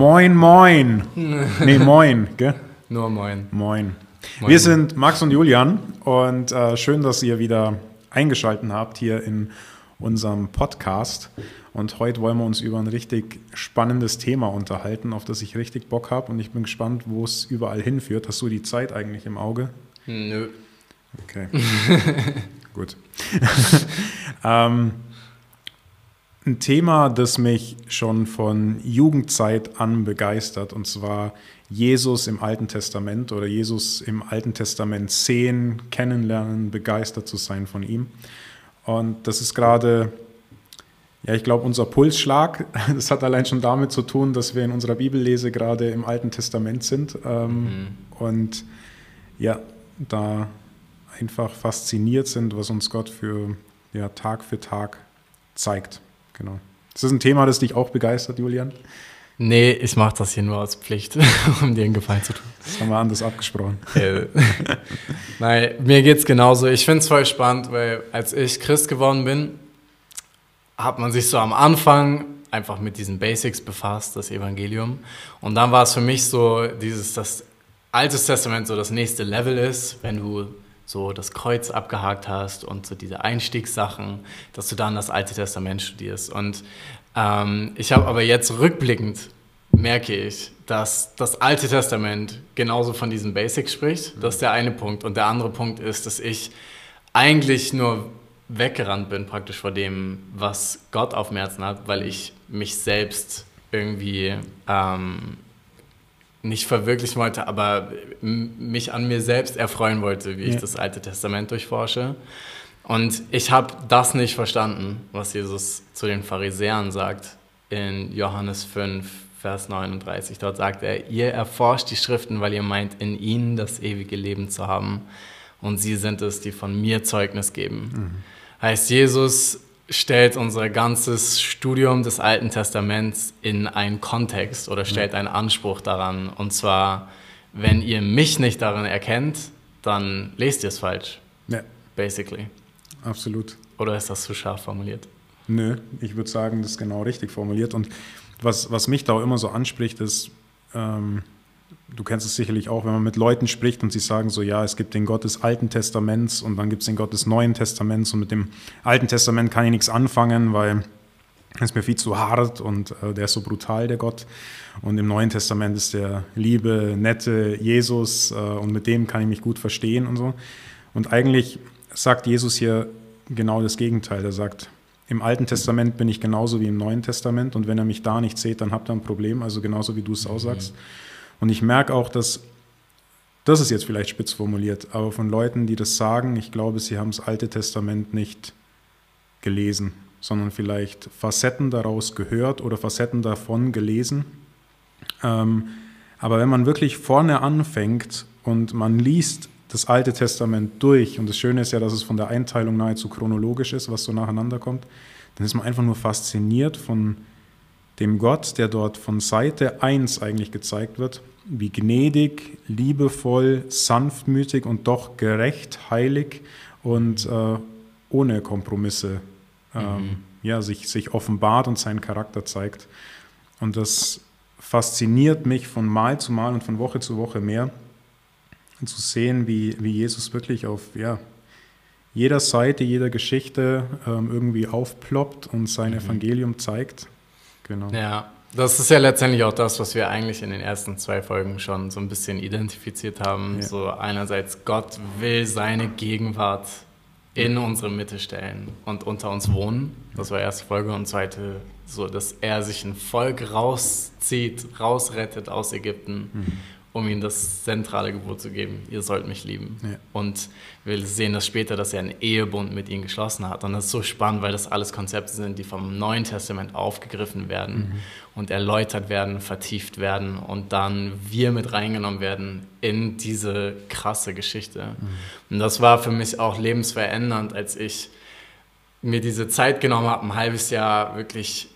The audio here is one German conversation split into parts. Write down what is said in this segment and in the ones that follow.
Moin, moin. nee, moin, gell? Nur moin. Moin. Wir sind Max und Julian und äh, schön, dass ihr wieder eingeschaltet habt hier in unserem Podcast. Und heute wollen wir uns über ein richtig spannendes Thema unterhalten, auf das ich richtig Bock habe. Und ich bin gespannt, wo es überall hinführt. Hast du die Zeit eigentlich im Auge? Nö. Okay. Gut. ähm, ein Thema, das mich schon von Jugendzeit an begeistert, und zwar Jesus im Alten Testament oder Jesus im Alten Testament sehen, kennenlernen, begeistert zu sein von ihm. Und das ist gerade, ja, ich glaube, unser Pulsschlag. Das hat allein schon damit zu tun, dass wir in unserer Bibellese gerade im Alten Testament sind. Ähm, mhm. Und ja, da einfach fasziniert sind, was uns Gott für ja, Tag für Tag zeigt. Genau. Ist das ein Thema, das dich auch begeistert, Julian? Nee, ich mache das hier nur aus Pflicht, um dir einen Gefallen zu tun. Das haben wir anders abgesprochen. Nein, mir geht es genauso. Ich finde es voll spannend, weil als ich Christ geworden bin, hat man sich so am Anfang einfach mit diesen Basics befasst, das Evangelium. Und dann war es für mich so, dieses, das Altes Testament so das nächste Level ist, wenn du so das Kreuz abgehakt hast und so diese Einstiegssachen, dass du dann das Alte Testament studierst. Und ähm, ich habe aber jetzt rückblickend merke ich, dass das Alte Testament genauso von diesen Basics spricht. Das ist der eine Punkt. Und der andere Punkt ist, dass ich eigentlich nur weggerannt bin praktisch vor dem, was Gott auf dem Herzen hat, weil ich mich selbst irgendwie ähm, nicht verwirklichen wollte, aber mich an mir selbst erfreuen wollte, wie ja. ich das Alte Testament durchforsche. Und ich habe das nicht verstanden, was Jesus zu den Pharisäern sagt in Johannes 5, Vers 39. Dort sagt er, ihr erforscht die Schriften, weil ihr meint, in ihnen das ewige Leben zu haben. Und sie sind es, die von mir Zeugnis geben. Mhm. Heißt, Jesus stellt unser ganzes Studium des Alten Testaments in einen Kontext oder stellt einen Anspruch daran. Und zwar, wenn ihr mich nicht darin erkennt, dann lest ihr es falsch. Ja. Basically. Absolut. Oder ist das zu scharf formuliert? Nö, ich würde sagen, das ist genau richtig formuliert. Und was, was mich da auch immer so anspricht, ist, ähm, du kennst es sicherlich auch, wenn man mit Leuten spricht und sie sagen so, ja, es gibt den Gott des Alten Testaments und dann gibt es den Gott des Neuen Testaments und mit dem Alten Testament kann ich nichts anfangen, weil es mir viel zu hart und äh, der ist so brutal, der Gott. Und im Neuen Testament ist der liebe, nette Jesus äh, und mit dem kann ich mich gut verstehen und so. Und eigentlich sagt Jesus hier genau das Gegenteil. Er sagt, im Alten Testament bin ich genauso wie im Neuen Testament und wenn er mich da nicht seht, dann habt ihr ein Problem, also genauso wie du es auch sagst. Mhm. Und ich merke auch, dass, das ist jetzt vielleicht spitz formuliert, aber von Leuten, die das sagen, ich glaube, sie haben das Alte Testament nicht gelesen, sondern vielleicht Facetten daraus gehört oder Facetten davon gelesen. Ähm, aber wenn man wirklich vorne anfängt und man liest das Alte Testament durch, und das Schöne ist ja, dass es von der Einteilung nahezu chronologisch ist, was so nacheinander kommt, dann ist man einfach nur fasziniert von dem Gott, der dort von Seite 1 eigentlich gezeigt wird, wie gnädig, liebevoll, sanftmütig und doch gerecht, heilig und äh, ohne Kompromisse ähm, mhm. ja, sich, sich offenbart und seinen Charakter zeigt. Und das fasziniert mich von Mal zu Mal und von Woche zu Woche mehr, zu sehen, wie, wie Jesus wirklich auf ja, jeder Seite, jeder Geschichte ähm, irgendwie aufploppt und sein mhm. Evangelium zeigt. Genau. Ja, das ist ja letztendlich auch das, was wir eigentlich in den ersten zwei Folgen schon so ein bisschen identifiziert haben. Ja. So einerseits, Gott will seine Gegenwart in unsere Mitte stellen und unter uns wohnen. Das war erste Folge. Und zweite, so, dass er sich ein Volk rauszieht, rausrettet aus Ägypten. Mhm um ihm das zentrale Gebot zu geben, ihr sollt mich lieben. Ja. Und wir sehen das später, dass er einen Ehebund mit ihnen geschlossen hat. Und das ist so spannend, weil das alles Konzepte sind, die vom Neuen Testament aufgegriffen werden mhm. und erläutert werden, vertieft werden und dann wir mit reingenommen werden in diese krasse Geschichte. Mhm. Und das war für mich auch lebensverändernd, als ich mir diese Zeit genommen habe, ein halbes Jahr wirklich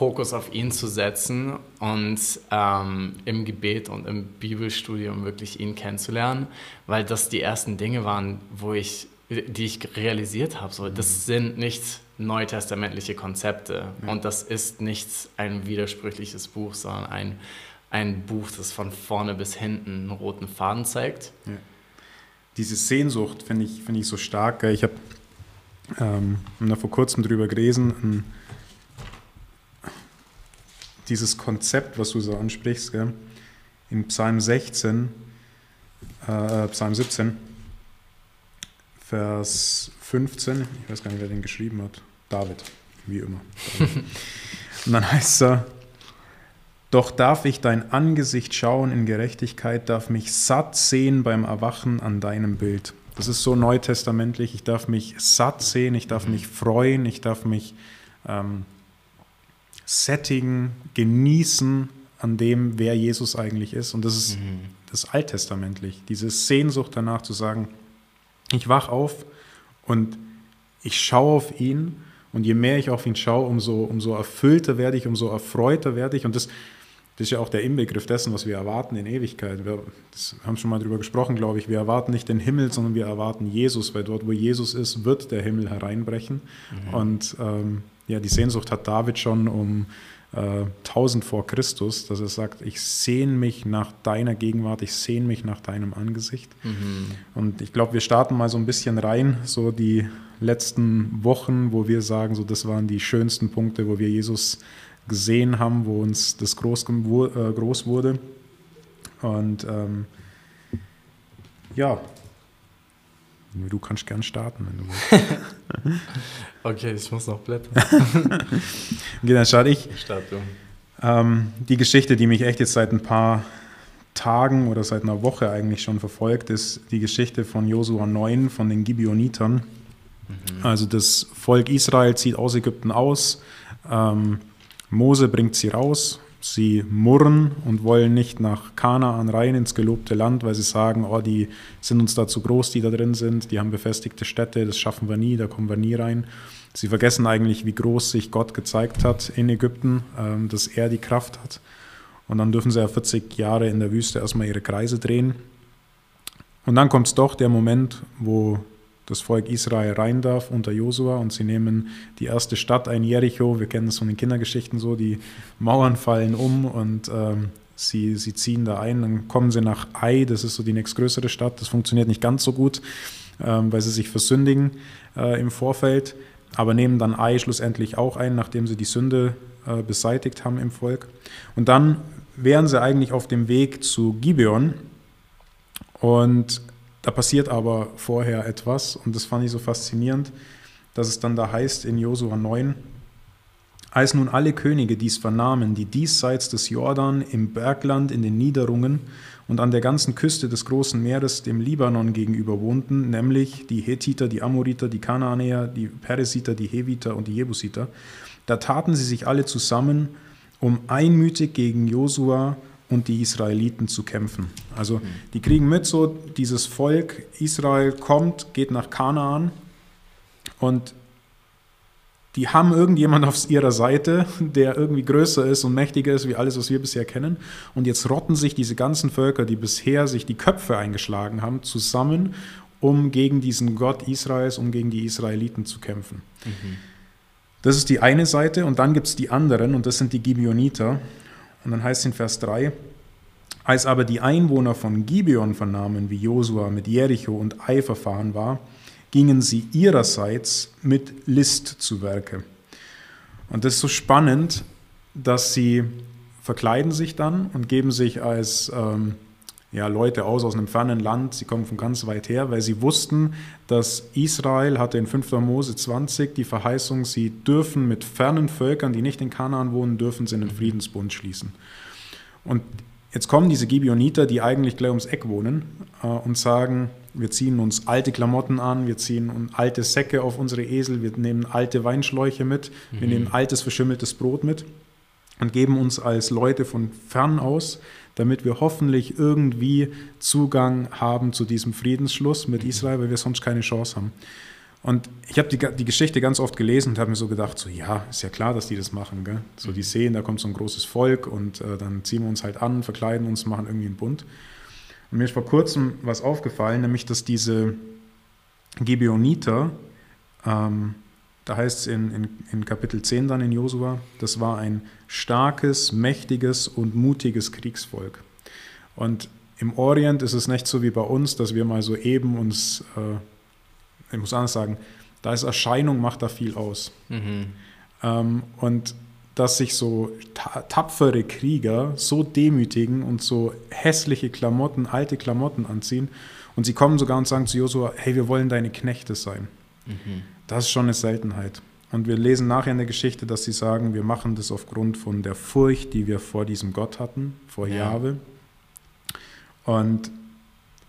Fokus auf ihn zu setzen und ähm, im Gebet und im Bibelstudium wirklich ihn kennenzulernen, weil das die ersten Dinge waren, wo ich, die ich realisiert habe. So, das mhm. sind nicht neutestamentliche Konzepte. Ja. Und das ist nichts ein widersprüchliches Buch, sondern ein, ein Buch, das von vorne bis hinten einen roten Faden zeigt. Ja. Diese Sehnsucht finde ich, find ich so stark. Ich habe ähm, vor kurzem drüber gelesen, dieses Konzept, was du so ansprichst, gell? in Psalm 16, äh, Psalm 17, Vers 15, ich weiß gar nicht, wer den geschrieben hat, David, wie immer. Und dann heißt es, doch darf ich dein Angesicht schauen in Gerechtigkeit, darf mich satt sehen beim Erwachen an deinem Bild. Das ist so neutestamentlich. Ich darf mich satt sehen, ich darf mich freuen, ich darf mich ähm, sättigen, genießen an dem, wer Jesus eigentlich ist. Und das ist mhm. das alttestamentlich. Diese Sehnsucht danach zu sagen, ich wach auf und ich schaue auf ihn. Und je mehr ich auf ihn schaue, umso, umso erfüllter werde ich, umso erfreuter werde ich. Und das, das ist ja auch der Inbegriff dessen, was wir erwarten in Ewigkeit. Wir haben schon mal darüber gesprochen, glaube ich. Wir erwarten nicht den Himmel, sondern wir erwarten Jesus, weil dort, wo Jesus ist, wird der Himmel hereinbrechen. Mhm. Und ähm, ja, die Sehnsucht hat David schon um äh, 1000 vor Christus, dass er sagt, ich sehne mich nach deiner Gegenwart, ich sehne mich nach deinem Angesicht. Mhm. Und ich glaube, wir starten mal so ein bisschen rein, so die letzten Wochen, wo wir sagen, so das waren die schönsten Punkte, wo wir Jesus gesehen haben, wo uns das groß, äh, groß wurde. Und ähm, ja, Du kannst gern starten, wenn du willst. okay, ich muss noch blättern. okay, dann starte ich. Start ähm, die Geschichte, die mich echt jetzt seit ein paar Tagen oder seit einer Woche eigentlich schon verfolgt, ist die Geschichte von Josua 9, von den Gibeonitern. Mhm. Also das Volk Israel zieht aus Ägypten aus. Ähm, Mose bringt sie raus Sie murren und wollen nicht nach Kanaan rein ins gelobte Land, weil sie sagen, oh, die sind uns da zu groß, die da drin sind, die haben befestigte Städte, das schaffen wir nie, da kommen wir nie rein. Sie vergessen eigentlich, wie groß sich Gott gezeigt hat in Ägypten, ähm, dass er die Kraft hat. Und dann dürfen sie ja 40 Jahre in der Wüste erstmal ihre Kreise drehen. Und dann kommt es doch der Moment, wo das Volk Israel rein darf unter Josua und sie nehmen die erste Stadt ein, Jericho. Wir kennen das von den Kindergeschichten so, die Mauern fallen um und ähm, sie, sie ziehen da ein. Dann kommen sie nach Ai, das ist so die nächstgrößere Stadt. Das funktioniert nicht ganz so gut, ähm, weil sie sich versündigen äh, im Vorfeld, aber nehmen dann Ai schlussendlich auch ein, nachdem sie die Sünde äh, beseitigt haben im Volk. Und dann wären sie eigentlich auf dem Weg zu Gibeon und da passiert aber vorher etwas und das fand ich so faszinierend, dass es dann da heißt in Josua 9, als nun alle Könige dies vernahmen, die diesseits des Jordan im Bergland in den Niederungen und an der ganzen Küste des großen Meeres dem Libanon gegenüber wohnten, nämlich die Hethiter, die Amoriter, die Kanaanäer, die Peresiter, die Heviter und die Jebusiter, da taten sie sich alle zusammen, um einmütig gegen Josua und die Israeliten zu kämpfen. Also die kriegen mit, so dieses Volk Israel kommt, geht nach Kanaan und die haben irgendjemand auf ihrer Seite, der irgendwie größer ist und mächtiger ist wie alles, was wir bisher kennen. Und jetzt rotten sich diese ganzen Völker, die bisher sich die Köpfe eingeschlagen haben, zusammen, um gegen diesen Gott Israels, um gegen die Israeliten zu kämpfen. Mhm. Das ist die eine Seite und dann gibt es die anderen und das sind die Gibeoniter. Und dann heißt es in Vers 3, als aber die Einwohner von Gibeon vernahmen, wie Josua mit Jericho und Ai verfahren war, gingen sie ihrerseits mit List zu Werke. Und das ist so spannend, dass sie verkleiden sich dann und geben sich als ähm, ja, Leute aus aus einem fernen Land, sie kommen von ganz weit her, weil sie wussten, dass Israel hatte in 5. Mose 20 die Verheißung, sie dürfen mit fernen Völkern, die nicht in Kanaan wohnen, dürfen sie einen Friedensbund schließen. Und jetzt kommen diese Gibeoniter, die eigentlich gleich ums Eck wohnen äh, und sagen, wir ziehen uns alte Klamotten an, wir ziehen alte Säcke auf unsere Esel, wir nehmen alte Weinschläuche mit, mhm. wir nehmen altes verschimmeltes Brot mit und geben uns als Leute von fern aus damit wir hoffentlich irgendwie Zugang haben zu diesem Friedensschluss mit Israel, weil wir sonst keine Chance haben. Und ich habe die, die Geschichte ganz oft gelesen und habe mir so gedacht, so ja, ist ja klar, dass die das machen. Gell? So die sehen, da kommt so ein großes Volk und äh, dann ziehen wir uns halt an, verkleiden uns, machen irgendwie einen Bund. Und mir ist vor kurzem was aufgefallen, nämlich dass diese Gibeoniter ähm, da heißt es in, in, in Kapitel 10 dann in Josua, das war ein starkes, mächtiges und mutiges Kriegsvolk. Und im Orient ist es nicht so wie bei uns, dass wir mal so eben uns, äh, ich muss anders sagen, da ist Erscheinung, macht da viel aus. Mhm. Ähm, und dass sich so tapfere Krieger so demütigen und so hässliche Klamotten, alte Klamotten anziehen. Und sie kommen sogar und sagen zu Josua, hey, wir wollen deine Knechte sein. Mhm. Das ist schon eine Seltenheit. Und wir lesen nachher in der Geschichte, dass sie sagen, wir machen das aufgrund von der Furcht, die wir vor diesem Gott hatten, vor ja. Jahwe. Und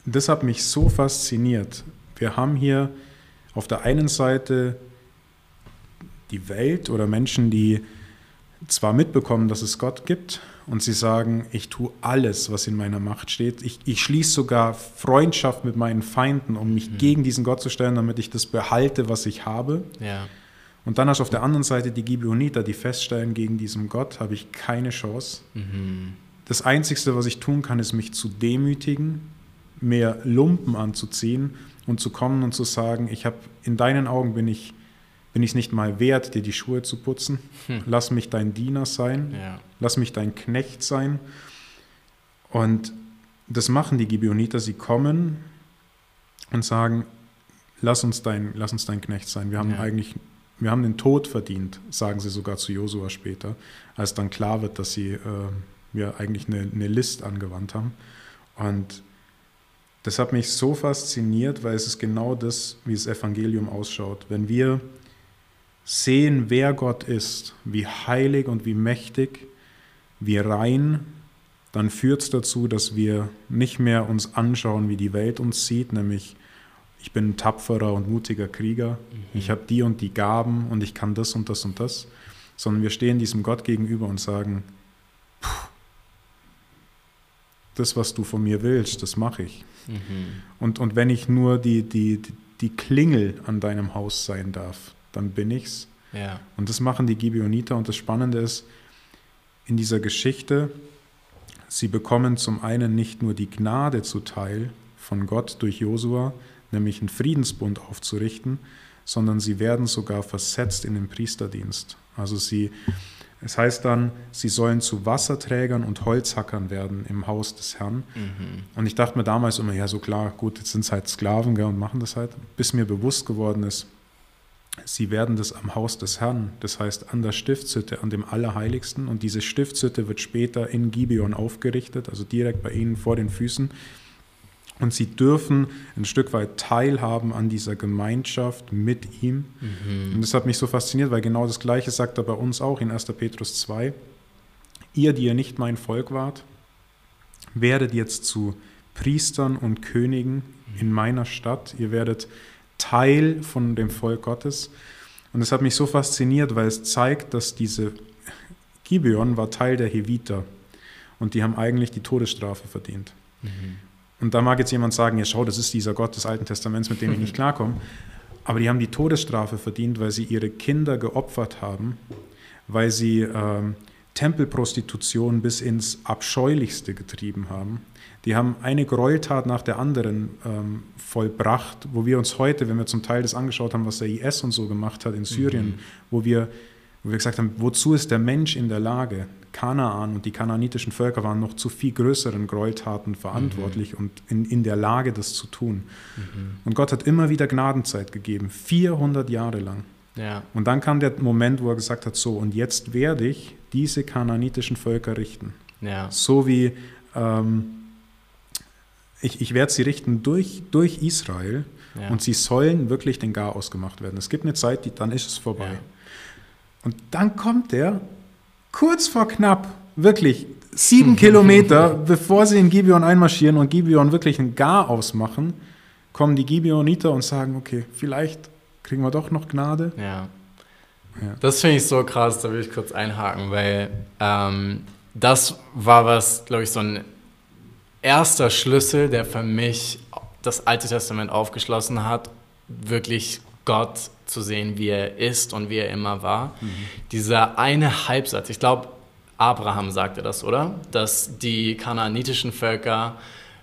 das hat mich so fasziniert. Wir haben hier auf der einen Seite die Welt oder Menschen, die zwar mitbekommen, dass es Gott gibt und sie sagen, ich tue alles, was in meiner Macht steht. Ich, ich schließe sogar Freundschaft mit meinen Feinden, um mich mhm. gegen diesen Gott zu stellen, damit ich das behalte, was ich habe. Ja. Und dann hast du auf der anderen Seite die Gibeoniter, die feststellen, gegen diesen Gott habe ich keine Chance. Mhm. Das Einzige, was ich tun kann, ist mich zu demütigen, mehr Lumpen anzuziehen und zu kommen und zu sagen, ich habe in deinen Augen bin ich bin ich es nicht mal wert, dir die Schuhe zu putzen. Hm. Lass mich dein Diener sein. Ja. Lass mich dein Knecht sein. Und das machen die Gibeoniter. Sie kommen und sagen, lass uns dein, lass uns dein Knecht sein. Wir haben ja. eigentlich, wir haben den Tod verdient, sagen sie sogar zu Josua später, als dann klar wird, dass sie äh, ja, eigentlich eine, eine List angewandt haben. Und das hat mich so fasziniert, weil es ist genau das, wie das Evangelium ausschaut. Wenn wir sehen, wer Gott ist, wie heilig und wie mächtig, wie rein, dann führt es dazu, dass wir nicht mehr uns anschauen, wie die Welt uns sieht, nämlich ich bin ein tapferer und mutiger Krieger, mhm. ich habe die und die Gaben und ich kann das und das und das, sondern wir stehen diesem Gott gegenüber und sagen, das, was du von mir willst, das mache ich. Mhm. Und, und wenn ich nur die, die, die Klingel an deinem Haus sein darf, dann bin ich's. Ja. Und das machen die Gibeoniter. Und das Spannende ist, in dieser Geschichte, sie bekommen zum einen nicht nur die Gnade zuteil von Gott durch Josua, nämlich einen Friedensbund aufzurichten, sondern sie werden sogar versetzt in den Priesterdienst. Also sie, es heißt dann, sie sollen zu Wasserträgern und Holzhackern werden im Haus des Herrn. Mhm. Und ich dachte mir damals immer, ja, so klar, gut, jetzt sind es halt Sklaven gell, und machen das halt, bis mir bewusst geworden ist, Sie werden das am Haus des Herrn, das heißt an der Stiftshütte, an dem Allerheiligsten. Und diese Stiftshütte wird später in Gibeon aufgerichtet, also direkt bei ihnen vor den Füßen. Und sie dürfen ein Stück weit teilhaben an dieser Gemeinschaft mit ihm. Mhm. Und das hat mich so fasziniert, weil genau das Gleiche sagt er bei uns auch in 1. Petrus 2. Ihr, die ihr nicht mein Volk wart, werdet jetzt zu Priestern und Königen in meiner Stadt. Ihr werdet Teil von dem Volk Gottes. Und es hat mich so fasziniert, weil es zeigt, dass diese Gibeon war Teil der Heviter und die haben eigentlich die Todesstrafe verdient. Mhm. Und da mag jetzt jemand sagen, ja schau, das ist dieser Gott des Alten Testaments, mit dem ich nicht klarkomme. Aber die haben die Todesstrafe verdient, weil sie ihre Kinder geopfert haben, weil sie ähm, Tempelprostitution bis ins Abscheulichste getrieben haben, die haben eine Gräueltat nach der anderen ähm, vollbracht, wo wir uns heute, wenn wir zum Teil das angeschaut haben, was der IS und so gemacht hat in Syrien, mhm. wo, wir, wo wir gesagt haben, wozu ist der Mensch in der Lage? Kanaan und die kanaanitischen Völker waren noch zu viel größeren Gräueltaten verantwortlich mhm. und in, in der Lage, das zu tun. Mhm. Und Gott hat immer wieder Gnadenzeit gegeben, 400 Jahre lang. Ja. Und dann kam der Moment, wo er gesagt hat, so, und jetzt werde ich diese kanaanitischen Völker richten. Ja. So wie ähm, ich, ich werde sie richten durch, durch Israel ja. und sie sollen wirklich den Garaus gemacht werden. Es gibt eine Zeit, die, dann ist es vorbei. Ja. Und dann kommt er kurz vor knapp, wirklich sieben Kilometer, bevor sie in Gibeon einmarschieren und Gibeon wirklich ein Garaus machen, kommen die Gibeoniter und sagen, okay, vielleicht kriegen wir doch noch Gnade. Ja. ja. Das finde ich so krass, da will ich kurz einhaken, weil ähm, das war was, glaube ich, so ein erster Schlüssel, der für mich das Alte Testament aufgeschlossen hat, wirklich Gott zu sehen, wie er ist und wie er immer war. Mhm. Dieser eine Halbsatz, ich glaube, Abraham sagte das, oder? Dass die kanaanitischen Völker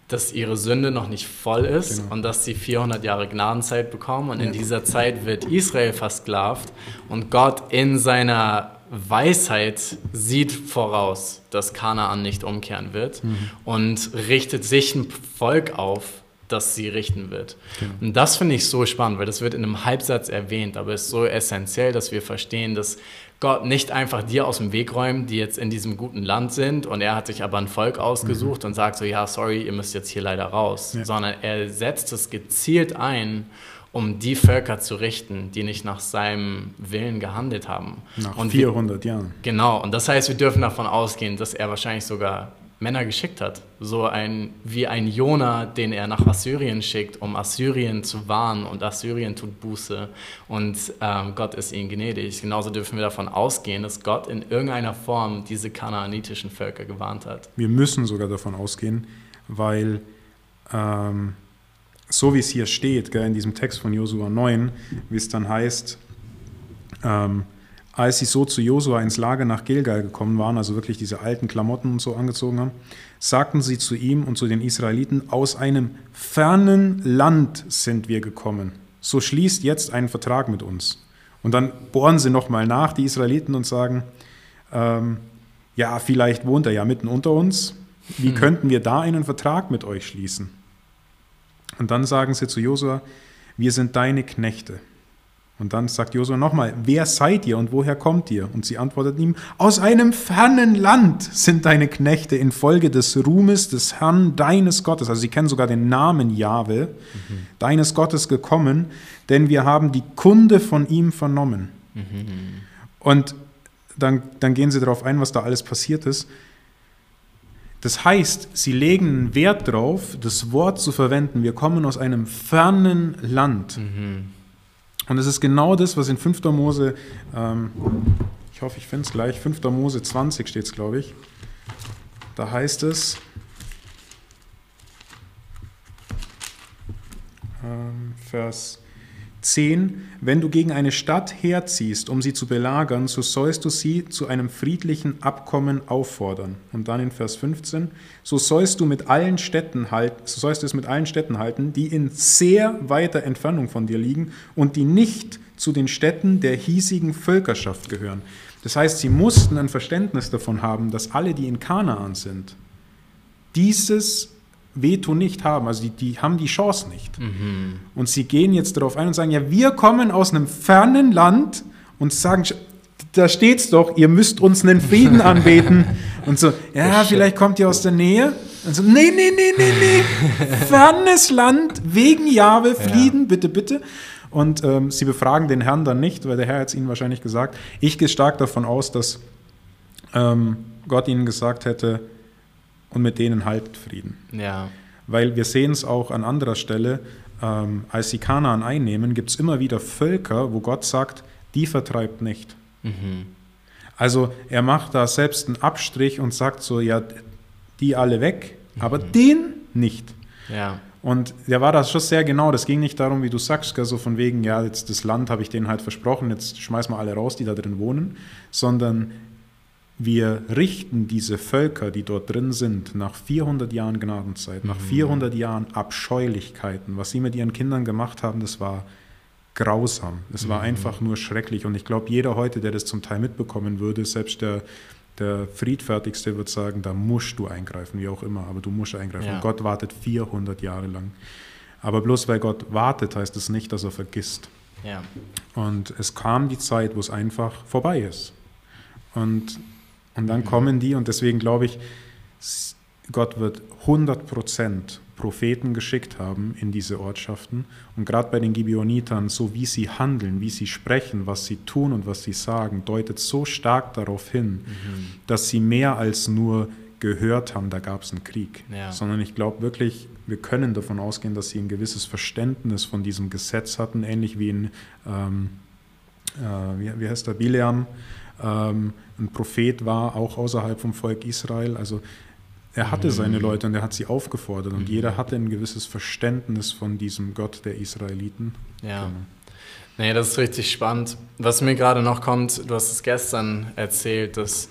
dass ihre Sünde noch nicht voll ist genau. und dass sie 400 Jahre Gnadenzeit bekommen. Und in dieser Zeit wird Israel versklavt und Gott in seiner Weisheit sieht voraus, dass Kanaan nicht umkehren wird mhm. und richtet sich ein Volk auf, das sie richten wird. Genau. Und das finde ich so spannend, weil das wird in einem Halbsatz erwähnt, aber es ist so essentiell, dass wir verstehen, dass Gott nicht einfach dir aus dem Weg räumt, die jetzt in diesem guten Land sind und er hat sich aber ein Volk ausgesucht mhm. und sagt so, ja, sorry, ihr müsst jetzt hier leider raus, ja. sondern er setzt es gezielt ein, um die Völker zu richten, die nicht nach seinem Willen gehandelt haben. Nach und 400 wir, Jahren. Genau, und das heißt, wir dürfen davon ausgehen, dass er wahrscheinlich sogar Männer geschickt hat. So ein, wie ein Jona, den er nach Assyrien schickt, um Assyrien zu warnen und Assyrien tut Buße und ähm, Gott ist ihnen gnädig. Genauso dürfen wir davon ausgehen, dass Gott in irgendeiner Form diese kanaanitischen Völker gewarnt hat. Wir müssen sogar davon ausgehen, weil ähm, so wie es hier steht, gell, in diesem Text von Josua 9, wie es dann heißt, ähm, als sie so zu Josua ins Lager nach Gilgal gekommen waren, also wirklich diese alten Klamotten und so angezogen haben, sagten sie zu ihm und zu den Israeliten, aus einem fernen Land sind wir gekommen. So schließt jetzt einen Vertrag mit uns. Und dann bohren sie nochmal nach, die Israeliten, und sagen, ähm, ja, vielleicht wohnt er ja mitten unter uns. Wie hm. könnten wir da einen Vertrag mit euch schließen? Und dann sagen sie zu Josua, wir sind deine Knechte. Und dann sagt Josua nochmal, wer seid ihr und woher kommt ihr? Und sie antwortet ihm, aus einem fernen Land sind deine Knechte infolge des Ruhmes des Herrn deines Gottes. Also sie kennen sogar den Namen Jahwe, mhm. deines Gottes gekommen, denn wir haben die Kunde von ihm vernommen. Mhm. Und dann, dann gehen sie darauf ein, was da alles passiert ist. Das heißt, sie legen Wert darauf, das Wort zu verwenden, wir kommen aus einem fernen Land. Mhm. Und es ist genau das, was in 5. Mose, ähm, ich hoffe, ich finde es gleich, 5. Mose 20 steht es, glaube ich. Da heißt es, ähm, Vers 10, wenn du gegen eine Stadt herziehst, um sie zu belagern, so sollst du sie zu einem friedlichen Abkommen auffordern. Und dann in Vers 15, so sollst du mit allen Städten halten, so sollst du es mit allen Städten halten, die in sehr weiter Entfernung von dir liegen und die nicht zu den Städten der hiesigen Völkerschaft gehören. Das heißt, sie mussten ein Verständnis davon haben, dass alle, die in Kanaan sind, dieses Veto nicht haben. Also die, die haben die Chance nicht. Mhm. Und sie gehen jetzt darauf ein und sagen, ja, wir kommen aus einem fernen Land und sagen, da steht's doch, ihr müsst uns einen Frieden anbeten. Und so, ja, vielleicht kommt ihr aus der Nähe. Und so, nee, nee, nee, nee, nee. Fernes Land, wegen Jahwe, Frieden, ja. bitte, bitte. Und ähm, sie befragen den Herrn dann nicht, weil der Herr hat es ihnen wahrscheinlich gesagt. Ich gehe stark davon aus, dass ähm, Gott ihnen gesagt hätte, und mit denen haltet Frieden. Ja. Weil wir sehen es auch an anderer Stelle, ähm, als sie Kanaan einnehmen, gibt es immer wieder Völker, wo Gott sagt, die vertreibt nicht. Mhm. Also er macht da selbst einen Abstrich und sagt so, ja, die alle weg, mhm. aber den nicht. Ja. Und der war das schon sehr genau. Das ging nicht darum, wie du sagst, so von wegen, ja, jetzt das Land habe ich denen halt versprochen, jetzt schmeißen wir alle raus, die da drin wohnen, sondern wir richten diese Völker, die dort drin sind, nach 400 Jahren Gnadenzeit, nach 400 mhm. Jahren Abscheulichkeiten. Was sie mit ihren Kindern gemacht haben, das war grausam. Es war mhm. einfach nur schrecklich. Und ich glaube, jeder heute, der das zum Teil mitbekommen würde, selbst der, der Friedfertigste wird sagen, da musst du eingreifen, wie auch immer, aber du musst eingreifen. Ja. Und Gott wartet 400 Jahre lang. Aber bloß weil Gott wartet, heißt das nicht, dass er vergisst. Ja. Und es kam die Zeit, wo es einfach vorbei ist. Und und dann kommen die und deswegen glaube ich, Gott wird 100% Propheten geschickt haben in diese Ortschaften. Und gerade bei den Gibeonitern, so wie sie handeln, wie sie sprechen, was sie tun und was sie sagen, deutet so stark darauf hin, mhm. dass sie mehr als nur gehört haben, da gab es einen Krieg. Ja. Sondern ich glaube wirklich, wir können davon ausgehen, dass sie ein gewisses Verständnis von diesem Gesetz hatten, ähnlich wie in, ähm, äh, wie, wie heißt der, Bileam, ähm, ein Prophet war, auch außerhalb vom Volk Israel. Also er hatte seine mhm. Leute und er hat sie aufgefordert und mhm. jeder hatte ein gewisses Verständnis von diesem Gott der Israeliten. Ja. Genau. Nee, das ist richtig spannend. Was mir gerade noch kommt, du hast es gestern erzählt, dass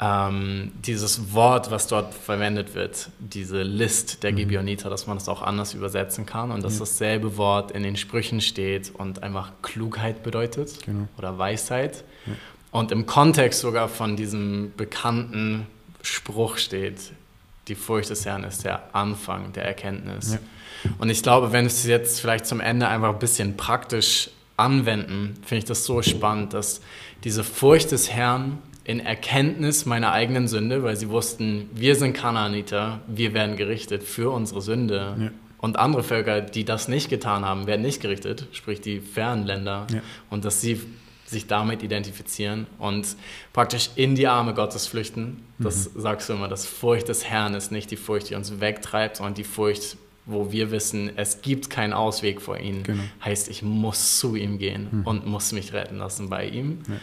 ähm, dieses Wort, was dort verwendet wird, diese List der mhm. Gibeoniter, dass man das auch anders übersetzen kann und dass ja. dasselbe Wort in den Sprüchen steht und einfach Klugheit bedeutet genau. oder Weisheit. Ja. Und im Kontext sogar von diesem bekannten Spruch steht, die Furcht des Herrn ist der Anfang der Erkenntnis. Ja. Und ich glaube, wenn wir es jetzt vielleicht zum Ende einfach ein bisschen praktisch anwenden, finde ich das so spannend, dass diese Furcht des Herrn in Erkenntnis meiner eigenen Sünde, weil sie wussten, wir sind Kanaaniter, wir werden gerichtet für unsere Sünde. Ja. Und andere Völker, die das nicht getan haben, werden nicht gerichtet, sprich die fernen Länder. Ja. Und dass sie sich damit identifizieren und praktisch in die Arme Gottes flüchten. Das mhm. sagst du immer, das Furcht des Herrn ist nicht die Furcht, die uns wegtreibt, sondern die Furcht, wo wir wissen, es gibt keinen Ausweg vor ihm. Genau. Heißt, ich muss zu ihm gehen mhm. und muss mich retten lassen bei ihm. Ja.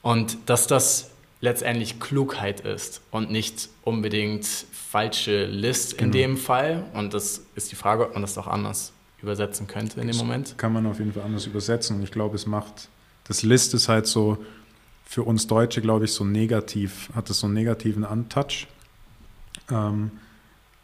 Und dass das letztendlich Klugheit ist und nicht unbedingt falsche List genau. in dem Fall. Und das ist die Frage, ob man das auch anders übersetzen könnte in dem Moment. Kann man auf jeden Fall anders übersetzen. Und ich glaube, es macht, das List ist halt so für uns Deutsche, glaube ich, so negativ, hat es so einen negativen Untouch. Ähm,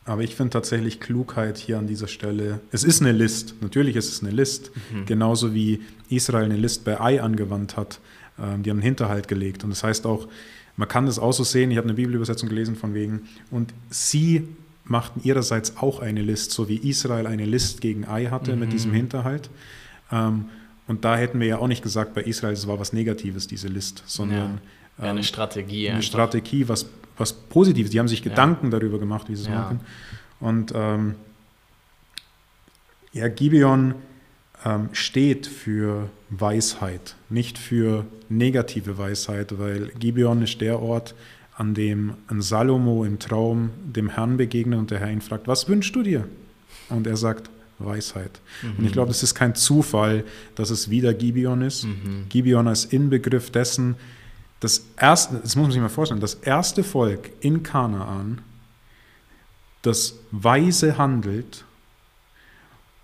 aber ich finde tatsächlich Klugheit hier an dieser Stelle. Es ist eine List, natürlich ist es eine List, mhm. genauso wie Israel eine List bei Ei angewandt hat. Ähm, die haben einen Hinterhalt gelegt. Und das heißt auch, man kann das auch so sehen, ich habe eine Bibelübersetzung gelesen von wegen, und sie machten ihrerseits auch eine List, so wie Israel eine List gegen Ei hatte mhm. mit diesem Hinterhalt. Ähm, und da hätten wir ja auch nicht gesagt, bei Israel, es war was Negatives, diese List, sondern ja, eine ähm, Strategie. Eine einfach. Strategie, was, was Positives. Die haben sich Gedanken ja. darüber gemacht, wie sie es ja. machen. Und ähm, ja, Gibeon ähm, steht für Weisheit, nicht für negative Weisheit, weil Gibeon ist der Ort, an dem ein Salomo im Traum dem Herrn begegnet und der Herr ihn fragt, was wünschst du dir? Und er sagt, Weisheit. Mhm. Und ich glaube, es ist kein Zufall, dass es wieder Gibeon ist. Mhm. Gibeon als Inbegriff dessen, das erste, das muss man sich mal vorstellen, das erste Volk in Kanaan, das weise handelt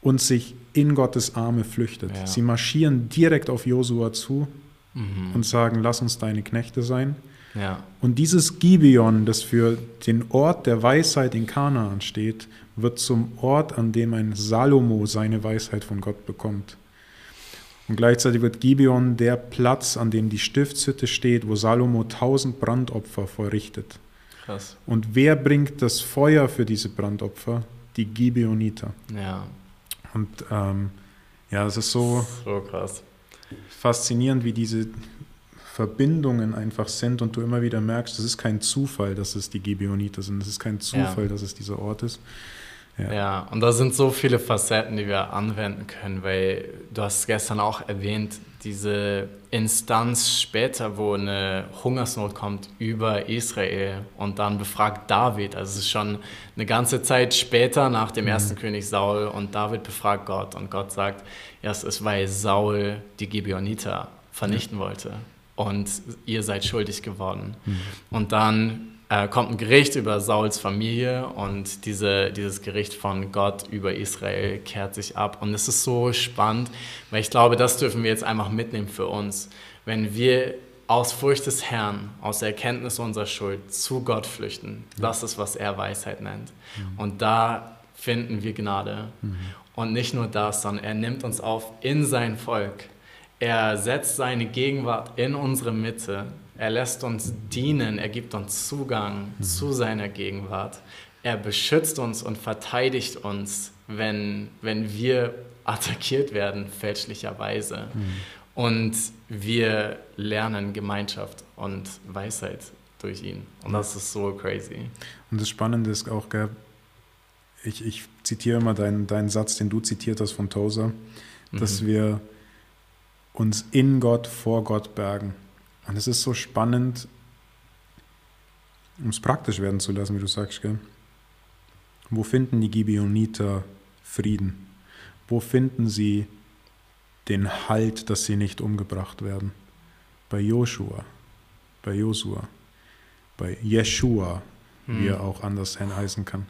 und sich in Gottes Arme flüchtet. Ja. Sie marschieren direkt auf Josua zu mhm. und sagen, lass uns deine Knechte sein. Ja. Und dieses Gibeon, das für den Ort der Weisheit in Kanaan steht, wird zum Ort, an dem ein Salomo seine Weisheit von Gott bekommt. Und gleichzeitig wird Gibeon der Platz, an dem die Stiftshütte steht, wo Salomo tausend Brandopfer vorrichtet. Krass. Und wer bringt das Feuer für diese Brandopfer? Die Gibeoniter. Ja. Und ähm, ja, es ist so, so krass. faszinierend, wie diese Verbindungen einfach sind und du immer wieder merkst, es ist kein Zufall, dass es die Gibeoniter sind, es ist kein Zufall, ja. dass es dieser Ort ist. Ja. ja, und da sind so viele Facetten, die wir anwenden können, weil du hast gestern auch erwähnt, diese Instanz später, wo eine Hungersnot kommt über Israel und dann befragt David, also es ist schon eine ganze Zeit später nach dem mhm. ersten König Saul und David befragt Gott und Gott sagt, ja, es ist, weil Saul die Gibeoniter vernichten ja. wollte und ihr seid schuldig geworden. Mhm. Und dann äh, kommt ein Gericht über Sauls Familie und diese, dieses Gericht von Gott über Israel kehrt sich ab. Und es ist so spannend, weil ich glaube, das dürfen wir jetzt einfach mitnehmen für uns. Wenn wir aus Furcht des Herrn, aus der Erkenntnis unserer Schuld zu Gott flüchten, das ist, was er Weisheit nennt. Mhm. Und da finden wir Gnade. Mhm. Und nicht nur das, sondern er nimmt uns auf in sein Volk. Er setzt seine Gegenwart in unsere Mitte er lässt uns dienen, er gibt uns Zugang mhm. zu seiner Gegenwart. Er beschützt uns und verteidigt uns, wenn, wenn wir attackiert werden, fälschlicherweise. Mhm. Und wir lernen Gemeinschaft und Weisheit durch ihn. Und das ist so crazy. Und das Spannende ist auch, gell, ich, ich zitiere immer deinen, deinen Satz, den du zitiert hast von Tozer, dass mhm. wir uns in Gott, vor Gott bergen. Und es ist so spannend, um es praktisch werden zu lassen, wie du sagst, gell? Wo finden die Gibeoniter Frieden? Wo finden sie den Halt, dass sie nicht umgebracht werden? Bei Joshua, bei Josua, bei Jeshua, hm. wie er auch anders heißen kann.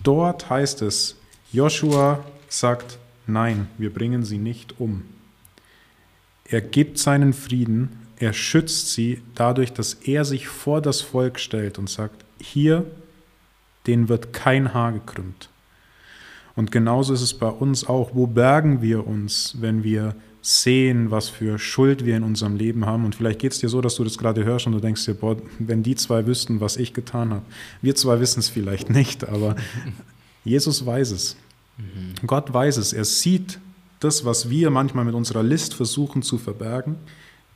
Dort heißt es, Joshua sagt, nein, wir bringen sie nicht um. Er gibt seinen Frieden, er schützt sie dadurch, dass er sich vor das Volk stellt und sagt, hier, denen wird kein Haar gekrümmt. Und genauso ist es bei uns auch. Wo bergen wir uns, wenn wir sehen, was für Schuld wir in unserem Leben haben? Und vielleicht geht es dir so, dass du das gerade hörst und du denkst dir, boah, wenn die zwei wüssten, was ich getan habe. Wir zwei wissen es vielleicht nicht, aber Jesus weiß es. Mhm. Gott weiß es. Er sieht das, was wir manchmal mit unserer List versuchen zu verbergen.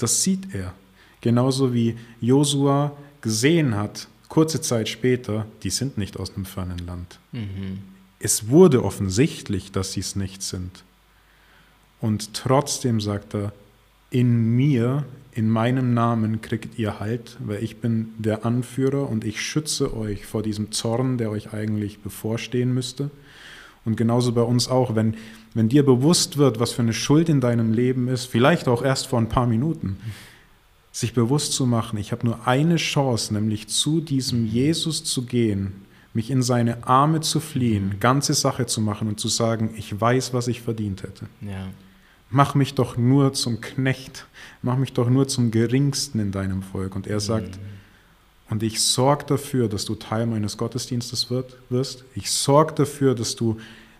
Das sieht er. Genauso wie Josua gesehen hat, kurze Zeit später, die sind nicht aus einem fernen Land. Mhm. Es wurde offensichtlich, dass sie es nicht sind. Und trotzdem sagt er, in mir, in meinem Namen kriegt ihr Halt, weil ich bin der Anführer und ich schütze euch vor diesem Zorn, der euch eigentlich bevorstehen müsste. Und genauso bei uns auch, wenn, wenn dir bewusst wird, was für eine Schuld in deinem Leben ist, vielleicht auch erst vor ein paar Minuten, sich bewusst zu machen, ich habe nur eine Chance, nämlich zu diesem Jesus zu gehen mich in seine Arme zu fliehen, ganze Sache zu machen und zu sagen, ich weiß, was ich verdient hätte. Ja. Mach mich doch nur zum Knecht, mach mich doch nur zum Geringsten in deinem Volk. Und er sagt, mhm. Und ich sorge dafür, dass du Teil meines Gottesdienstes wird, wirst. Ich sorge dafür, dass du,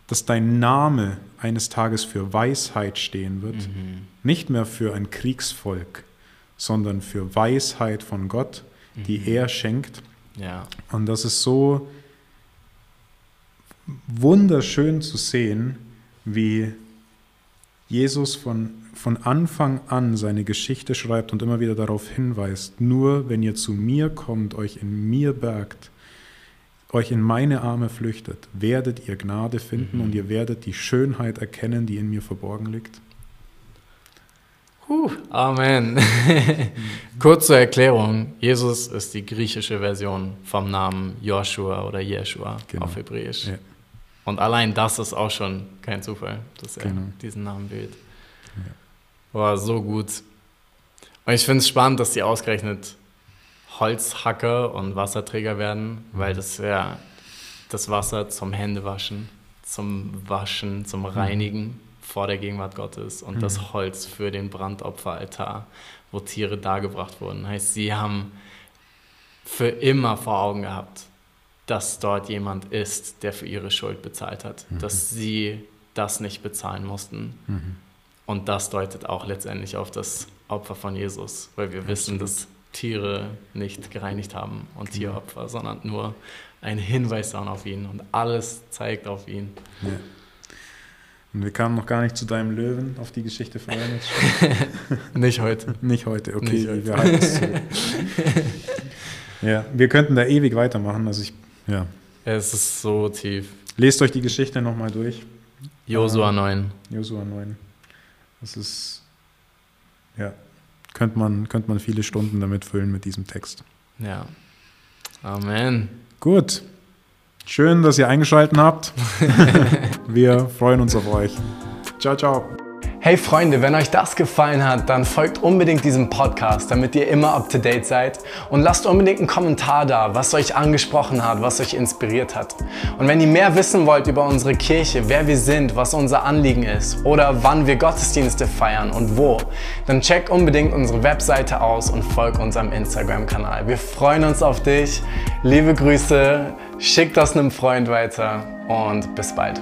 dass dein Name eines Tages für Weisheit stehen wird. Mhm. Nicht mehr für ein Kriegsvolk, sondern für Weisheit von Gott, die mhm. er schenkt. Ja. Und das ist so, wunderschön zu sehen, wie Jesus von, von Anfang an seine Geschichte schreibt und immer wieder darauf hinweist, nur wenn ihr zu mir kommt, euch in mir bergt, euch in meine Arme flüchtet, werdet ihr Gnade finden mhm. und ihr werdet die Schönheit erkennen, die in mir verborgen liegt. Puh, Amen. Kurze Erklärung. Jesus ist die griechische Version vom Namen Joshua oder Jeshua genau. auf Hebräisch. Ja. Und allein das ist auch schon kein Zufall, dass er genau. diesen Namen wählt. Ja. War so gut. Und ich finde es spannend, dass die ausgerechnet Holzhacker und Wasserträger werden, weil das ja das Wasser zum Händewaschen, zum Waschen, zum mhm. Reinigen vor der Gegenwart Gottes und mhm. das Holz für den Brandopferaltar, wo Tiere dargebracht wurden. Heißt, sie haben für immer vor Augen gehabt, dass dort jemand ist, der für ihre Schuld bezahlt hat, mhm. dass sie das nicht bezahlen mussten. Mhm. Und das deutet auch letztendlich auf das Opfer von Jesus, weil wir Absolut. wissen, dass Tiere nicht gereinigt haben und genau. Tieropfer, sondern nur ein Hinweis dann auf ihn und alles zeigt auf ihn. Ja. Und wir kamen noch gar nicht zu deinem Löwen auf die Geschichte von Nicht heute. nicht heute, okay, nicht heute. wir halten es zu. ja, wir könnten da ewig weitermachen. Also ich ja. Es ist so tief. Lest euch die Geschichte nochmal durch. Josua äh, 9. Josua 9. Das ist, ja, könnte man, könnte man viele Stunden damit füllen mit diesem Text. Ja. Amen. Gut. Schön, dass ihr eingeschaltet habt. Wir freuen uns auf euch. Ciao, ciao. Hey Freunde, wenn euch das gefallen hat, dann folgt unbedingt diesem Podcast, damit ihr immer up to date seid und lasst unbedingt einen Kommentar da, was euch angesprochen hat, was euch inspiriert hat. Und wenn ihr mehr wissen wollt über unsere Kirche, wer wir sind, was unser Anliegen ist oder wann wir Gottesdienste feiern und wo, dann checkt unbedingt unsere Webseite aus und folgt unserem Instagram-Kanal. Wir freuen uns auf dich. Liebe Grüße, schickt das einem Freund weiter und bis bald.